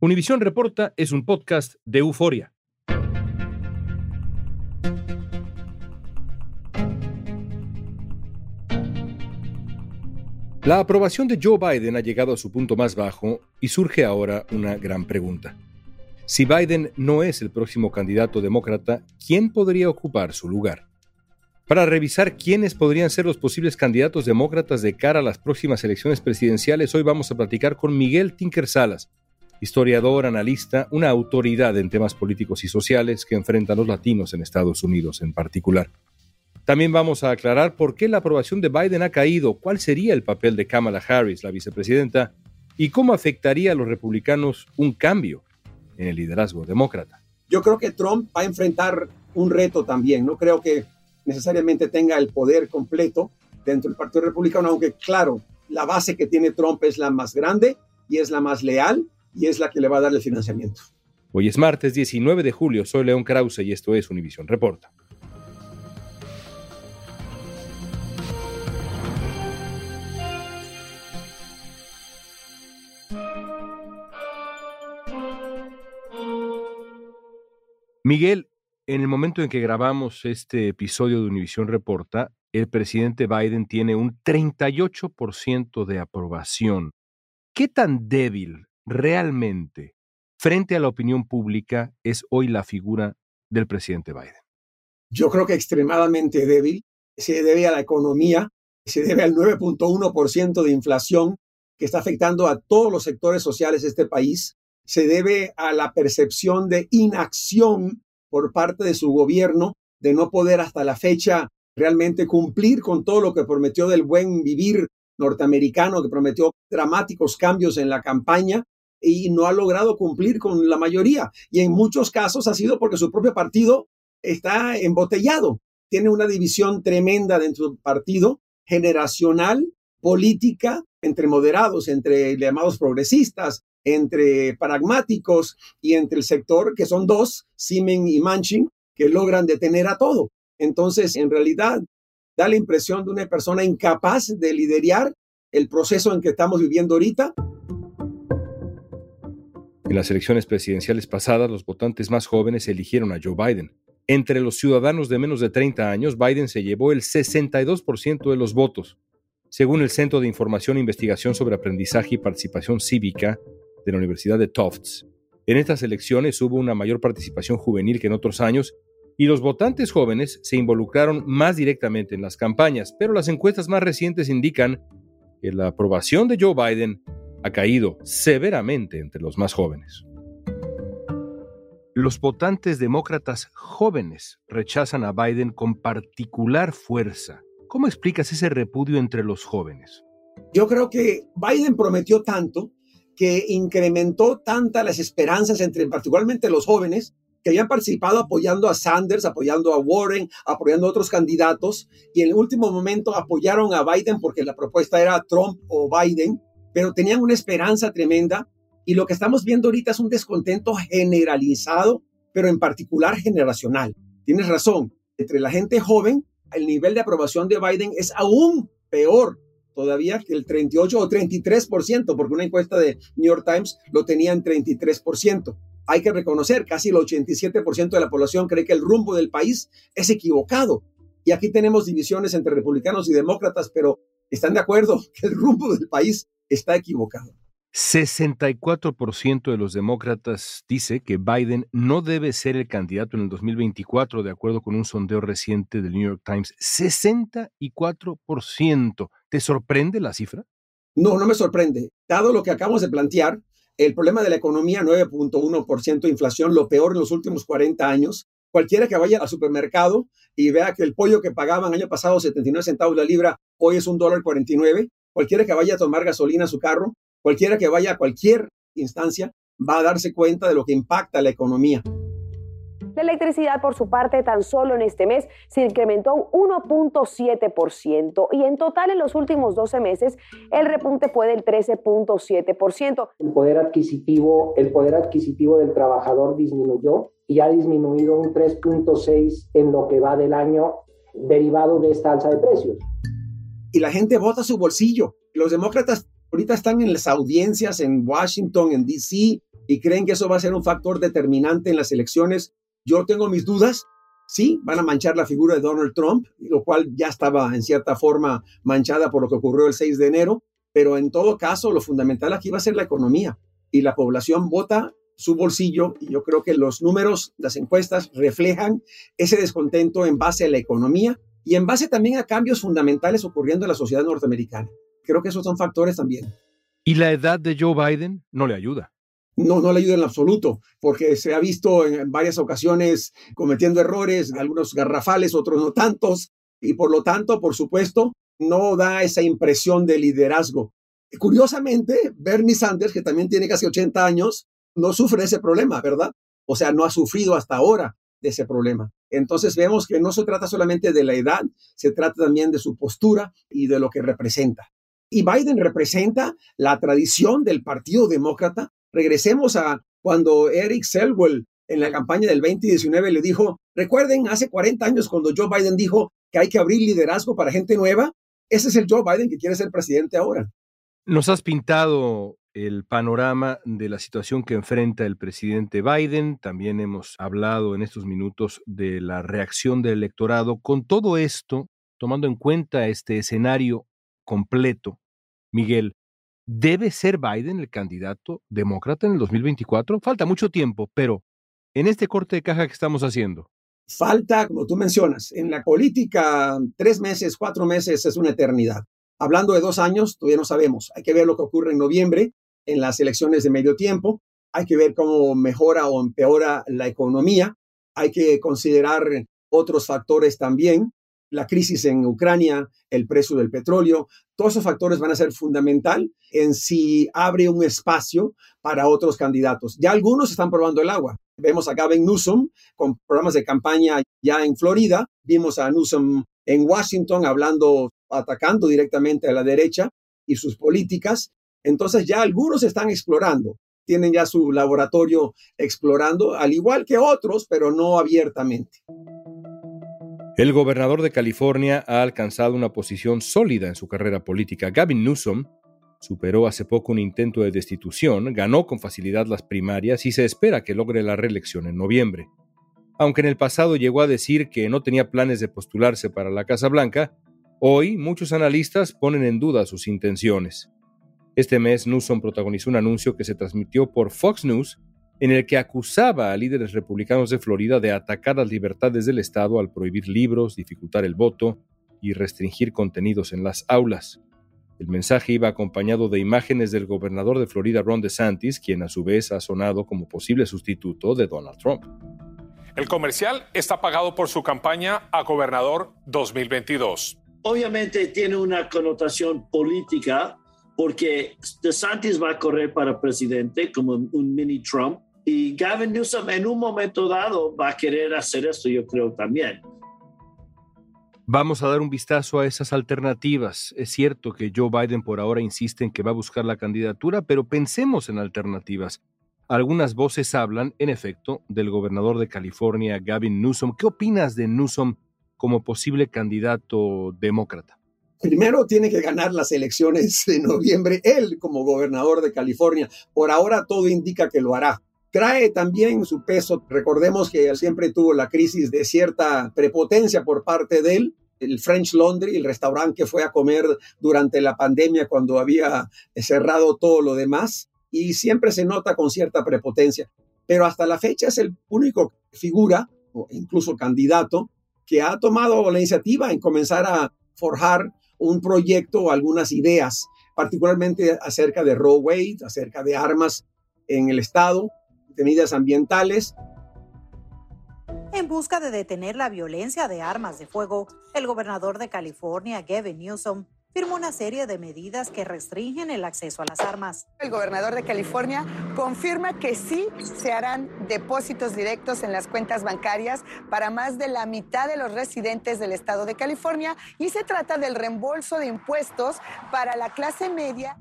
Univisión Reporta es un podcast de euforia. La aprobación de Joe Biden ha llegado a su punto más bajo y surge ahora una gran pregunta. Si Biden no es el próximo candidato demócrata, ¿quién podría ocupar su lugar? Para revisar quiénes podrían ser los posibles candidatos demócratas de cara a las próximas elecciones presidenciales, hoy vamos a platicar con Miguel Tinker Salas, historiador, analista, una autoridad en temas políticos y sociales que enfrentan los latinos en Estados Unidos en particular. También vamos a aclarar por qué la aprobación de Biden ha caído, cuál sería el papel de Kamala Harris, la vicepresidenta, y cómo afectaría a los republicanos un cambio en el liderazgo demócrata. Yo creo que Trump va a enfrentar un reto también. No creo que necesariamente tenga el poder completo dentro del Partido Republicano, aunque claro, la base que tiene Trump es la más grande y es la más leal y es la que le va a dar el financiamiento. Hoy es martes 19 de julio, soy León Krause y esto es Univisión Reporta. Miguel, en el momento en que grabamos este episodio de Univisión Reporta, el presidente Biden tiene un 38% de aprobación. ¿Qué tan débil realmente frente a la opinión pública es hoy la figura del presidente Biden? Yo creo que extremadamente débil. Se debe a la economía, se debe al 9.1% de inflación que está afectando a todos los sectores sociales de este país se debe a la percepción de inacción por parte de su gobierno, de no poder hasta la fecha realmente cumplir con todo lo que prometió del buen vivir norteamericano, que prometió dramáticos cambios en la campaña y no ha logrado cumplir con la mayoría. Y en muchos casos ha sido porque su propio partido está embotellado. Tiene una división tremenda dentro del partido, generacional, política, entre moderados, entre llamados progresistas, entre pragmáticos y entre el sector, que son dos, Siemens y Manchin, que logran detener a todo. Entonces, en realidad, da la impresión de una persona incapaz de liderar el proceso en que estamos viviendo ahorita. En las elecciones presidenciales pasadas, los votantes más jóvenes eligieron a Joe Biden. Entre los ciudadanos de menos de 30 años, Biden se llevó el 62% de los votos. Según el Centro de Información e Investigación sobre Aprendizaje y Participación Cívica, de la Universidad de Tufts. En estas elecciones hubo una mayor participación juvenil que en otros años y los votantes jóvenes se involucraron más directamente en las campañas, pero las encuestas más recientes indican que la aprobación de Joe Biden ha caído severamente entre los más jóvenes. Los votantes demócratas jóvenes rechazan a Biden con particular fuerza. ¿Cómo explicas ese repudio entre los jóvenes? Yo creo que Biden prometió tanto que incrementó tantas las esperanzas entre particularmente los jóvenes que habían participado apoyando a Sanders, apoyando a Warren, apoyando a otros candidatos y en el último momento apoyaron a Biden porque la propuesta era Trump o Biden, pero tenían una esperanza tremenda y lo que estamos viendo ahorita es un descontento generalizado, pero en particular generacional. Tienes razón, entre la gente joven el nivel de aprobación de Biden es aún peor todavía que el 38 o 33%, porque una encuesta de New York Times lo tenía en 33%. Hay que reconocer, casi el 87% de la población cree que el rumbo del país es equivocado. Y aquí tenemos divisiones entre republicanos y demócratas, pero están de acuerdo que el rumbo del país está equivocado. 64% de los demócratas dice que Biden no debe ser el candidato en el 2024, de acuerdo con un sondeo reciente del New York Times. 64%. ¿Te sorprende la cifra? No, no me sorprende. Dado lo que acabamos de plantear, el problema de la economía, 9.1% de inflación, lo peor en los últimos 40 años. Cualquiera que vaya al supermercado y vea que el pollo que pagaban año pasado 79 centavos la libra, hoy es un dólar 49. Cualquiera que vaya a tomar gasolina a su carro, cualquiera que vaya a cualquier instancia, va a darse cuenta de lo que impacta la economía. La electricidad, por su parte, tan solo en este mes se incrementó un 1.7% y en total en los últimos 12 meses el repunte fue del 13.7%. El poder adquisitivo, el poder adquisitivo del trabajador disminuyó y ha disminuido un 3.6 en lo que va del año derivado de esta alza de precios. Y la gente vota su bolsillo. Los demócratas ahorita están en las audiencias en Washington, en DC, y creen que eso va a ser un factor determinante en las elecciones yo tengo mis dudas. Sí, van a manchar la figura de Donald Trump, lo cual ya estaba en cierta forma manchada por lo que ocurrió el 6 de enero, pero en todo caso lo fundamental aquí va a ser la economía y la población vota su bolsillo y yo creo que los números, las encuestas reflejan ese descontento en base a la economía y en base también a cambios fundamentales ocurriendo en la sociedad norteamericana. Creo que esos son factores también. ¿Y la edad de Joe Biden no le ayuda? No, no le ayuda en absoluto, porque se ha visto en varias ocasiones cometiendo errores, algunos garrafales, otros no tantos, y por lo tanto, por supuesto, no da esa impresión de liderazgo. Curiosamente, Bernie Sanders, que también tiene casi 80 años, no sufre ese problema, ¿verdad? O sea, no ha sufrido hasta ahora de ese problema. Entonces vemos que no se trata solamente de la edad, se trata también de su postura y de lo que representa. Y Biden representa la tradición del Partido Demócrata Regresemos a cuando Eric Selwell en la campaña del 2019 le dijo, recuerden, hace 40 años cuando Joe Biden dijo que hay que abrir liderazgo para gente nueva, ese es el Joe Biden que quiere ser presidente ahora. Nos has pintado el panorama de la situación que enfrenta el presidente Biden. También hemos hablado en estos minutos de la reacción del electorado. Con todo esto, tomando en cuenta este escenario completo, Miguel, ¿Debe ser Biden el candidato demócrata en el 2024? Falta mucho tiempo, pero en este corte de caja que estamos haciendo. Falta, como tú mencionas, en la política tres meses, cuatro meses es una eternidad. Hablando de dos años, todavía no sabemos. Hay que ver lo que ocurre en noviembre en las elecciones de medio tiempo. Hay que ver cómo mejora o empeora la economía. Hay que considerar otros factores también la crisis en Ucrania, el precio del petróleo, todos esos factores van a ser fundamental en si abre un espacio para otros candidatos. Ya algunos están probando el agua. Vemos a Gavin Newsom con programas de campaña ya en Florida, vimos a Newsom en Washington hablando, atacando directamente a la derecha y sus políticas. Entonces ya algunos están explorando, tienen ya su laboratorio explorando, al igual que otros, pero no abiertamente. El gobernador de California ha alcanzado una posición sólida en su carrera política. Gavin Newsom superó hace poco un intento de destitución, ganó con facilidad las primarias y se espera que logre la reelección en noviembre. Aunque en el pasado llegó a decir que no tenía planes de postularse para la Casa Blanca, hoy muchos analistas ponen en duda sus intenciones. Este mes Newsom protagonizó un anuncio que se transmitió por Fox News en el que acusaba a líderes republicanos de Florida de atacar las libertades del Estado al prohibir libros, dificultar el voto y restringir contenidos en las aulas. El mensaje iba acompañado de imágenes del gobernador de Florida, Ron DeSantis, quien a su vez ha sonado como posible sustituto de Donald Trump. El comercial está pagado por su campaña a gobernador 2022. Obviamente tiene una connotación política porque DeSantis va a correr para presidente como un mini Trump y Gavin Newsom en un momento dado va a querer hacer esto, yo creo también. Vamos a dar un vistazo a esas alternativas. Es cierto que Joe Biden por ahora insiste en que va a buscar la candidatura, pero pensemos en alternativas. Algunas voces hablan, en efecto, del gobernador de California, Gavin Newsom. ¿Qué opinas de Newsom como posible candidato demócrata? Primero tiene que ganar las elecciones de noviembre él como gobernador de California. Por ahora todo indica que lo hará trae también su peso. Recordemos que él siempre tuvo la crisis de cierta prepotencia por parte de él. El French Laundry, el restaurante que fue a comer durante la pandemia cuando había cerrado todo lo demás, y siempre se nota con cierta prepotencia. Pero hasta la fecha es el único figura, o incluso candidato, que ha tomado la iniciativa en comenzar a forjar un proyecto o algunas ideas, particularmente acerca de Roe Wade, acerca de armas en el Estado, medidas ambientales. En busca de detener la violencia de armas de fuego, el gobernador de California, Gavin Newsom, firmó una serie de medidas que restringen el acceso a las armas. El gobernador de California confirma que sí se harán depósitos directos en las cuentas bancarias para más de la mitad de los residentes del estado de California y se trata del reembolso de impuestos para la clase media.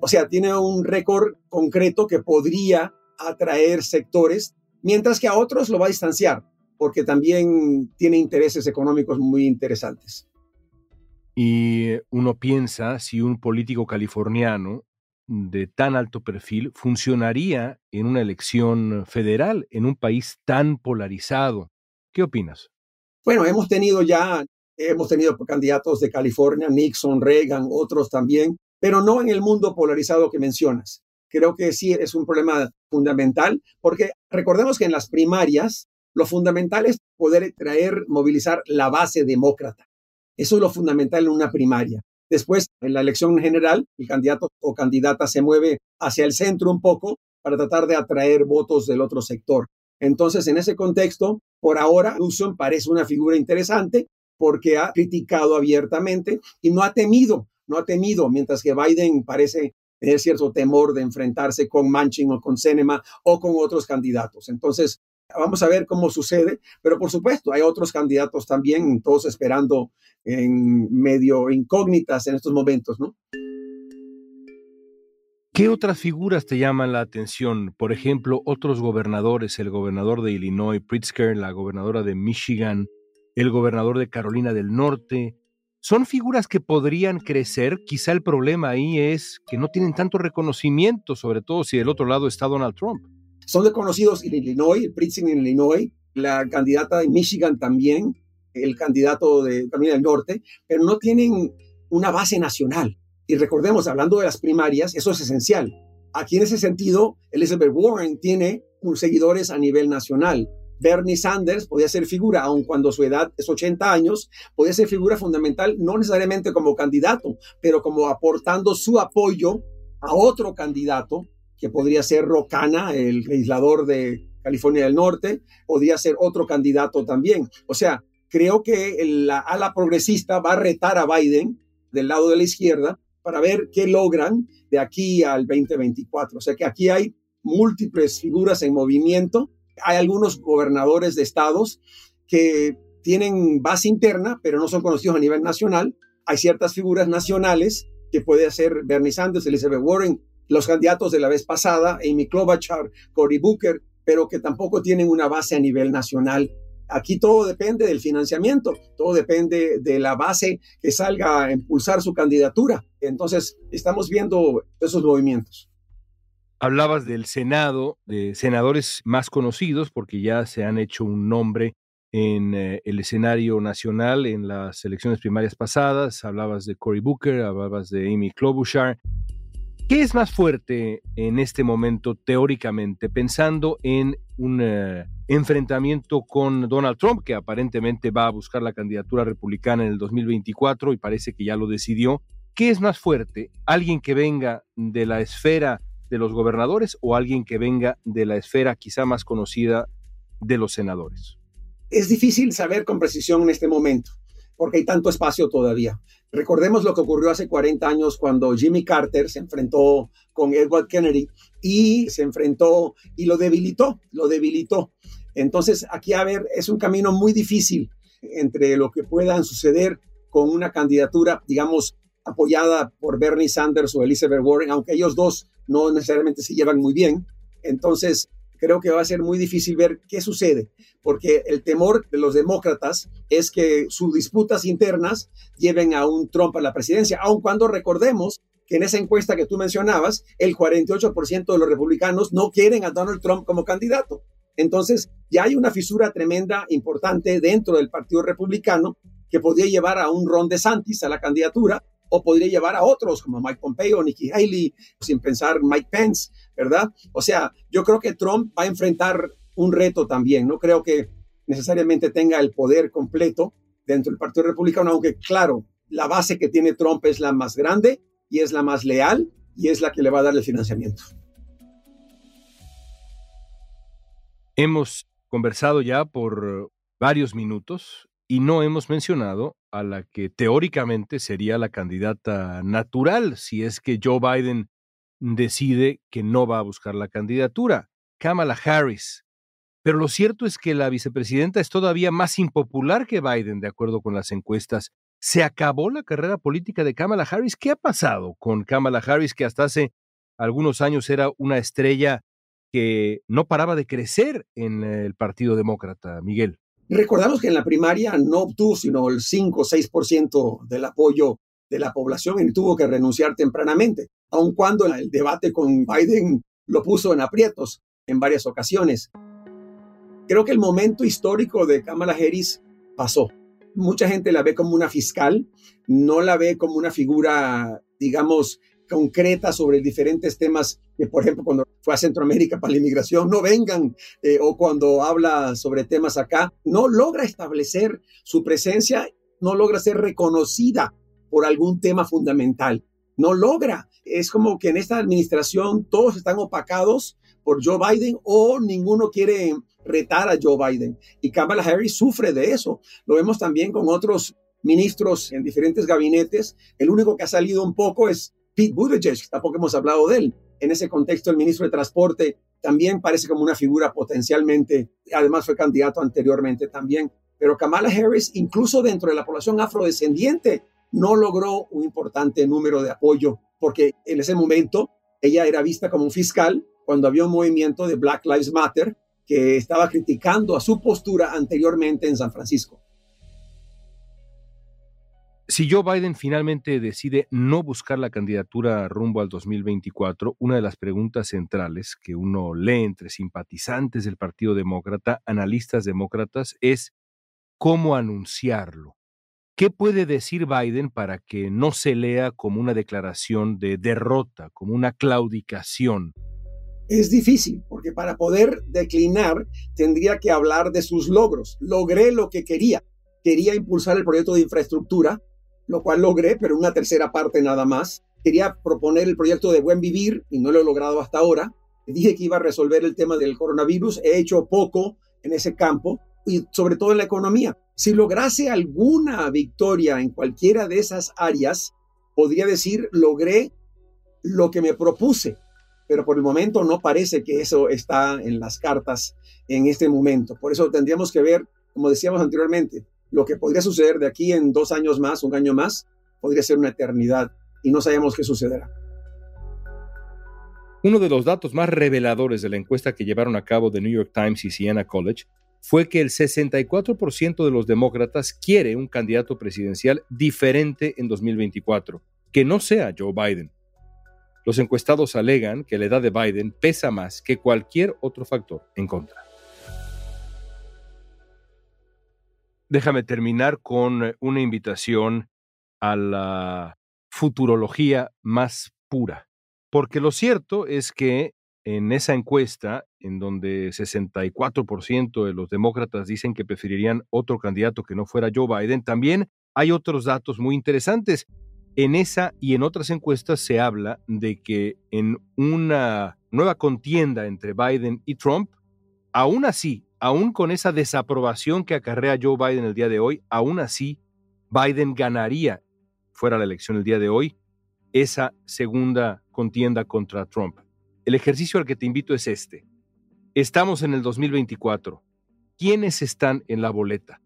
O sea, tiene un récord concreto que podría atraer sectores, mientras que a otros lo va a distanciar, porque también tiene intereses económicos muy interesantes. Y uno piensa si un político californiano de tan alto perfil funcionaría en una elección federal en un país tan polarizado. ¿Qué opinas? Bueno, hemos tenido ya, hemos tenido candidatos de California, Nixon, Reagan, otros también, pero no en el mundo polarizado que mencionas. Creo que sí es un problema fundamental, porque recordemos que en las primarias lo fundamental es poder traer, movilizar la base demócrata. Eso es lo fundamental en una primaria. Después, en la elección general, el candidato o candidata se mueve hacia el centro un poco para tratar de atraer votos del otro sector. Entonces, en ese contexto, por ahora, Newsom parece una figura interesante porque ha criticado abiertamente y no ha temido, no ha temido, mientras que Biden parece tener cierto temor de enfrentarse con Manchin o con Senema o con otros candidatos. Entonces, Vamos a ver cómo sucede, pero por supuesto hay otros candidatos también, todos esperando en medio incógnitas en estos momentos, ¿no? ¿Qué otras figuras te llaman la atención? Por ejemplo, otros gobernadores, el gobernador de Illinois, Pritzker, la gobernadora de Michigan, el gobernador de Carolina del Norte. Son figuras que podrían crecer. Quizá el problema ahí es que no tienen tanto reconocimiento, sobre todo si del otro lado está Donald Trump. Son reconocidos en Illinois, Pritzker en Illinois, la candidata de Michigan también, el candidato de Carolina del Norte, pero no tienen una base nacional. Y recordemos, hablando de las primarias, eso es esencial. Aquí en ese sentido, Elizabeth Warren tiene seguidores a nivel nacional. Bernie Sanders podía ser figura, aun cuando su edad es 80 años, podía ser figura fundamental, no necesariamente como candidato, pero como aportando su apoyo a otro candidato que podría ser Rocana, el legislador de California del Norte, podría ser otro candidato también. O sea, creo que la ala progresista va a retar a Biden del lado de la izquierda para ver qué logran de aquí al 2024. O sea que aquí hay múltiples figuras en movimiento. Hay algunos gobernadores de estados que tienen base interna, pero no son conocidos a nivel nacional. Hay ciertas figuras nacionales que puede ser Bernie Sanders, Elizabeth Warren, los candidatos de la vez pasada, Amy Klobuchar, Cory Booker, pero que tampoco tienen una base a nivel nacional. Aquí todo depende del financiamiento, todo depende de la base que salga a impulsar su candidatura. Entonces, estamos viendo esos movimientos. Hablabas del Senado, de senadores más conocidos, porque ya se han hecho un nombre en eh, el escenario nacional en las elecciones primarias pasadas. Hablabas de Cory Booker, hablabas de Amy Klobuchar. ¿Qué es más fuerte en este momento teóricamente, pensando en un eh, enfrentamiento con Donald Trump, que aparentemente va a buscar la candidatura republicana en el 2024 y parece que ya lo decidió? ¿Qué es más fuerte? ¿Alguien que venga de la esfera de los gobernadores o alguien que venga de la esfera quizá más conocida de los senadores? Es difícil saber con precisión en este momento porque hay tanto espacio todavía. Recordemos lo que ocurrió hace 40 años cuando Jimmy Carter se enfrentó con Edward Kennedy y se enfrentó y lo debilitó, lo debilitó. Entonces, aquí a ver, es un camino muy difícil entre lo que puedan suceder con una candidatura, digamos, apoyada por Bernie Sanders o Elizabeth Warren, aunque ellos dos no necesariamente se llevan muy bien. Entonces, creo que va a ser muy difícil ver qué sucede, porque el temor de los demócratas es que sus disputas internas lleven a un Trump a la presidencia, aun cuando recordemos que en esa encuesta que tú mencionabas, el 48% de los republicanos no quieren a Donald Trump como candidato. Entonces, ya hay una fisura tremenda, importante dentro del Partido Republicano que podría llevar a un Ron DeSantis a la candidatura o podría llevar a otros como Mike Pompeo, Nikki Haley, sin pensar Mike Pence, ¿verdad? O sea, yo creo que Trump va a enfrentar un reto también, no creo que necesariamente tenga el poder completo dentro del Partido Republicano, aunque claro, la base que tiene Trump es la más grande y es la más leal y es la que le va a dar el financiamiento. Hemos conversado ya por varios minutos y no hemos mencionado a la que teóricamente sería la candidata natural si es que Joe Biden decide que no va a buscar la candidatura, Kamala Harris. Pero lo cierto es que la vicepresidenta es todavía más impopular que Biden, de acuerdo con las encuestas. ¿Se acabó la carrera política de Kamala Harris? ¿Qué ha pasado con Kamala Harris, que hasta hace algunos años era una estrella que no paraba de crecer en el Partido Demócrata, Miguel? Recordamos que en la primaria no obtuvo sino el 5 o 6% del apoyo de la población y tuvo que renunciar tempranamente, aun cuando el debate con Biden lo puso en aprietos en varias ocasiones. Creo que el momento histórico de Kamala Harris pasó. Mucha gente la ve como una fiscal, no la ve como una figura, digamos, concreta sobre diferentes temas que, por ejemplo, cuando fue a Centroamérica para la inmigración, no vengan, eh, o cuando habla sobre temas acá, no logra establecer su presencia, no logra ser reconocida por algún tema fundamental. No logra. Es como que en esta administración todos están opacados por Joe Biden o ninguno quiere retar a Joe Biden. Y Kamala Harris sufre de eso. Lo vemos también con otros ministros en diferentes gabinetes. El único que ha salido un poco es Pete Buttigieg, tampoco hemos hablado de él. En ese contexto, el ministro de Transporte también parece como una figura potencialmente, además fue candidato anteriormente también. Pero Kamala Harris, incluso dentro de la población afrodescendiente, no logró un importante número de apoyo, porque en ese momento ella era vista como un fiscal cuando había un movimiento de Black Lives Matter que estaba criticando a su postura anteriormente en San Francisco. Si Joe Biden finalmente decide no buscar la candidatura rumbo al 2024, una de las preguntas centrales que uno lee entre simpatizantes del Partido Demócrata, analistas demócratas, es cómo anunciarlo. ¿Qué puede decir Biden para que no se lea como una declaración de derrota, como una claudicación? Es difícil, porque para poder declinar tendría que hablar de sus logros. Logré lo que quería. Quería impulsar el proyecto de infraestructura, lo cual logré, pero una tercera parte nada más. Quería proponer el proyecto de buen vivir y no lo he logrado hasta ahora. Dije que iba a resolver el tema del coronavirus. He hecho poco en ese campo y sobre todo en la economía. Si lograse alguna victoria en cualquiera de esas áreas, podría decir, logré lo que me propuse, pero por el momento no parece que eso está en las cartas en este momento. Por eso tendríamos que ver, como decíamos anteriormente, lo que podría suceder de aquí en dos años más, un año más, podría ser una eternidad y no sabemos qué sucederá. Uno de los datos más reveladores de la encuesta que llevaron a cabo The New York Times y Siena College fue que el 64% de los demócratas quiere un candidato presidencial diferente en 2024, que no sea Joe Biden. Los encuestados alegan que la edad de Biden pesa más que cualquier otro factor en contra. Déjame terminar con eh, una invitación a la futurología más pura. Porque lo cierto es que en esa encuesta, en donde 64% de los demócratas dicen que preferirían otro candidato que no fuera Joe Biden, también hay otros datos muy interesantes. En esa y en otras encuestas se habla de que en una nueva contienda entre Biden y Trump, aún así aún con esa desaprobación que acarrea Joe Biden el día de hoy, aún así Biden ganaría, fuera la elección el día de hoy, esa segunda contienda contra Trump. El ejercicio al que te invito es este. Estamos en el 2024. ¿Quiénes están en la boleta?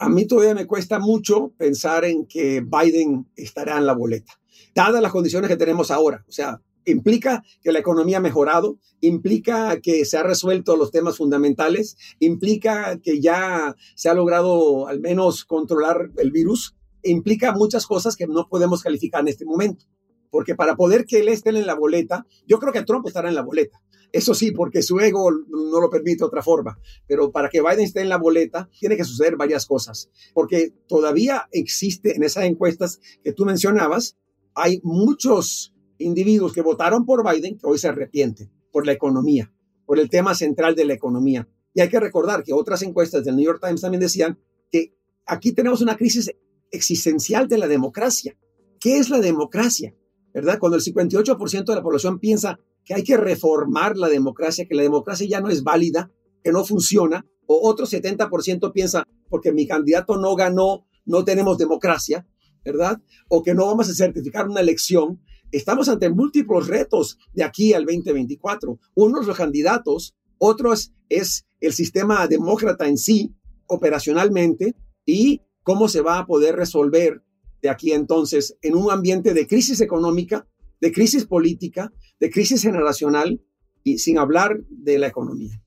A mí todavía me cuesta mucho pensar en que Biden estará en la boleta, dadas las condiciones que tenemos ahora. O sea, implica que la economía ha mejorado, implica que se ha resuelto los temas fundamentales, implica que ya se ha logrado al menos controlar el virus, implica muchas cosas que no podemos calificar en este momento. Porque para poder que él esté en la boleta, yo creo que Trump estará en la boleta. Eso sí, porque su ego no lo permite de otra forma. Pero para que Biden esté en la boleta, tiene que suceder varias cosas. Porque todavía existe en esas encuestas que tú mencionabas, hay muchos individuos que votaron por Biden que hoy se arrepienten por la economía, por el tema central de la economía. Y hay que recordar que otras encuestas del New York Times también decían que aquí tenemos una crisis existencial de la democracia. ¿Qué es la democracia? ¿Verdad? Cuando el 58% de la población piensa que hay que reformar la democracia, que la democracia ya no es válida, que no funciona, o otro 70% piensa porque mi candidato no ganó, no tenemos democracia, ¿verdad? O que no vamos a certificar una elección. Estamos ante múltiples retos de aquí al 2024. Unos los candidatos, otros es el sistema demócrata en sí, operacionalmente, y cómo se va a poder resolver de aquí entonces en un ambiente de crisis económica, de crisis política, de crisis generacional y sin hablar de la economía.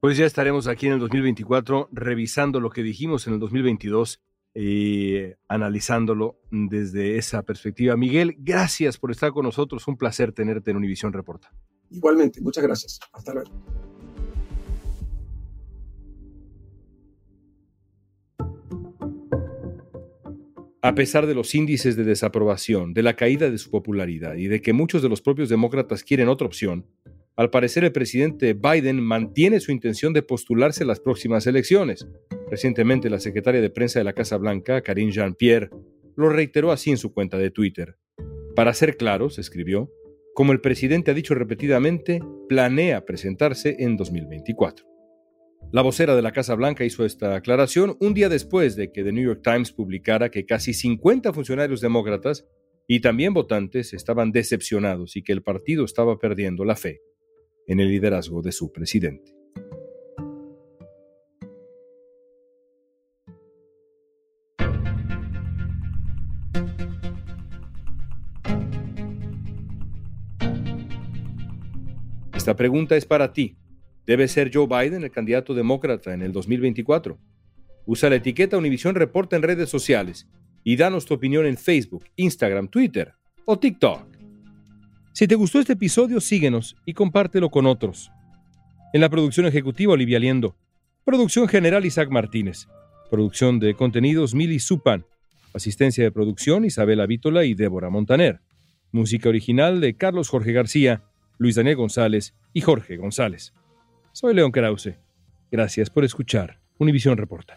Pues ya estaremos aquí en el 2024 revisando lo que dijimos en el 2022 y analizándolo desde esa perspectiva. Miguel, gracias por estar con nosotros. Un placer tenerte en Univisión Reporta. Igualmente, muchas gracias. Hasta luego. A pesar de los índices de desaprobación, de la caída de su popularidad y de que muchos de los propios demócratas quieren otra opción, al parecer el presidente Biden mantiene su intención de postularse a las próximas elecciones. Recientemente la secretaria de prensa de la Casa Blanca, Karine Jean-Pierre, lo reiteró así en su cuenta de Twitter. Para ser claros, escribió, como el presidente ha dicho repetidamente, planea presentarse en 2024. La vocera de la Casa Blanca hizo esta aclaración un día después de que The New York Times publicara que casi 50 funcionarios demócratas y también votantes estaban decepcionados y que el partido estaba perdiendo la fe en el liderazgo de su presidente. Esta pregunta es para ti. ¿Debe ser Joe Biden el candidato demócrata en el 2024? Usa la etiqueta Univision Reporta en redes sociales y danos tu opinión en Facebook, Instagram, Twitter o TikTok. Si te gustó este episodio, síguenos y compártelo con otros. En la producción ejecutiva, Olivia Liendo. Producción general, Isaac Martínez. Producción de contenidos, Mili Supan. Asistencia de producción, Isabela Vítola y Débora Montaner. Música original de Carlos Jorge García, Luis Daniel González y Jorge González. Soy León Krause. Gracias por escuchar Univisión Reporta.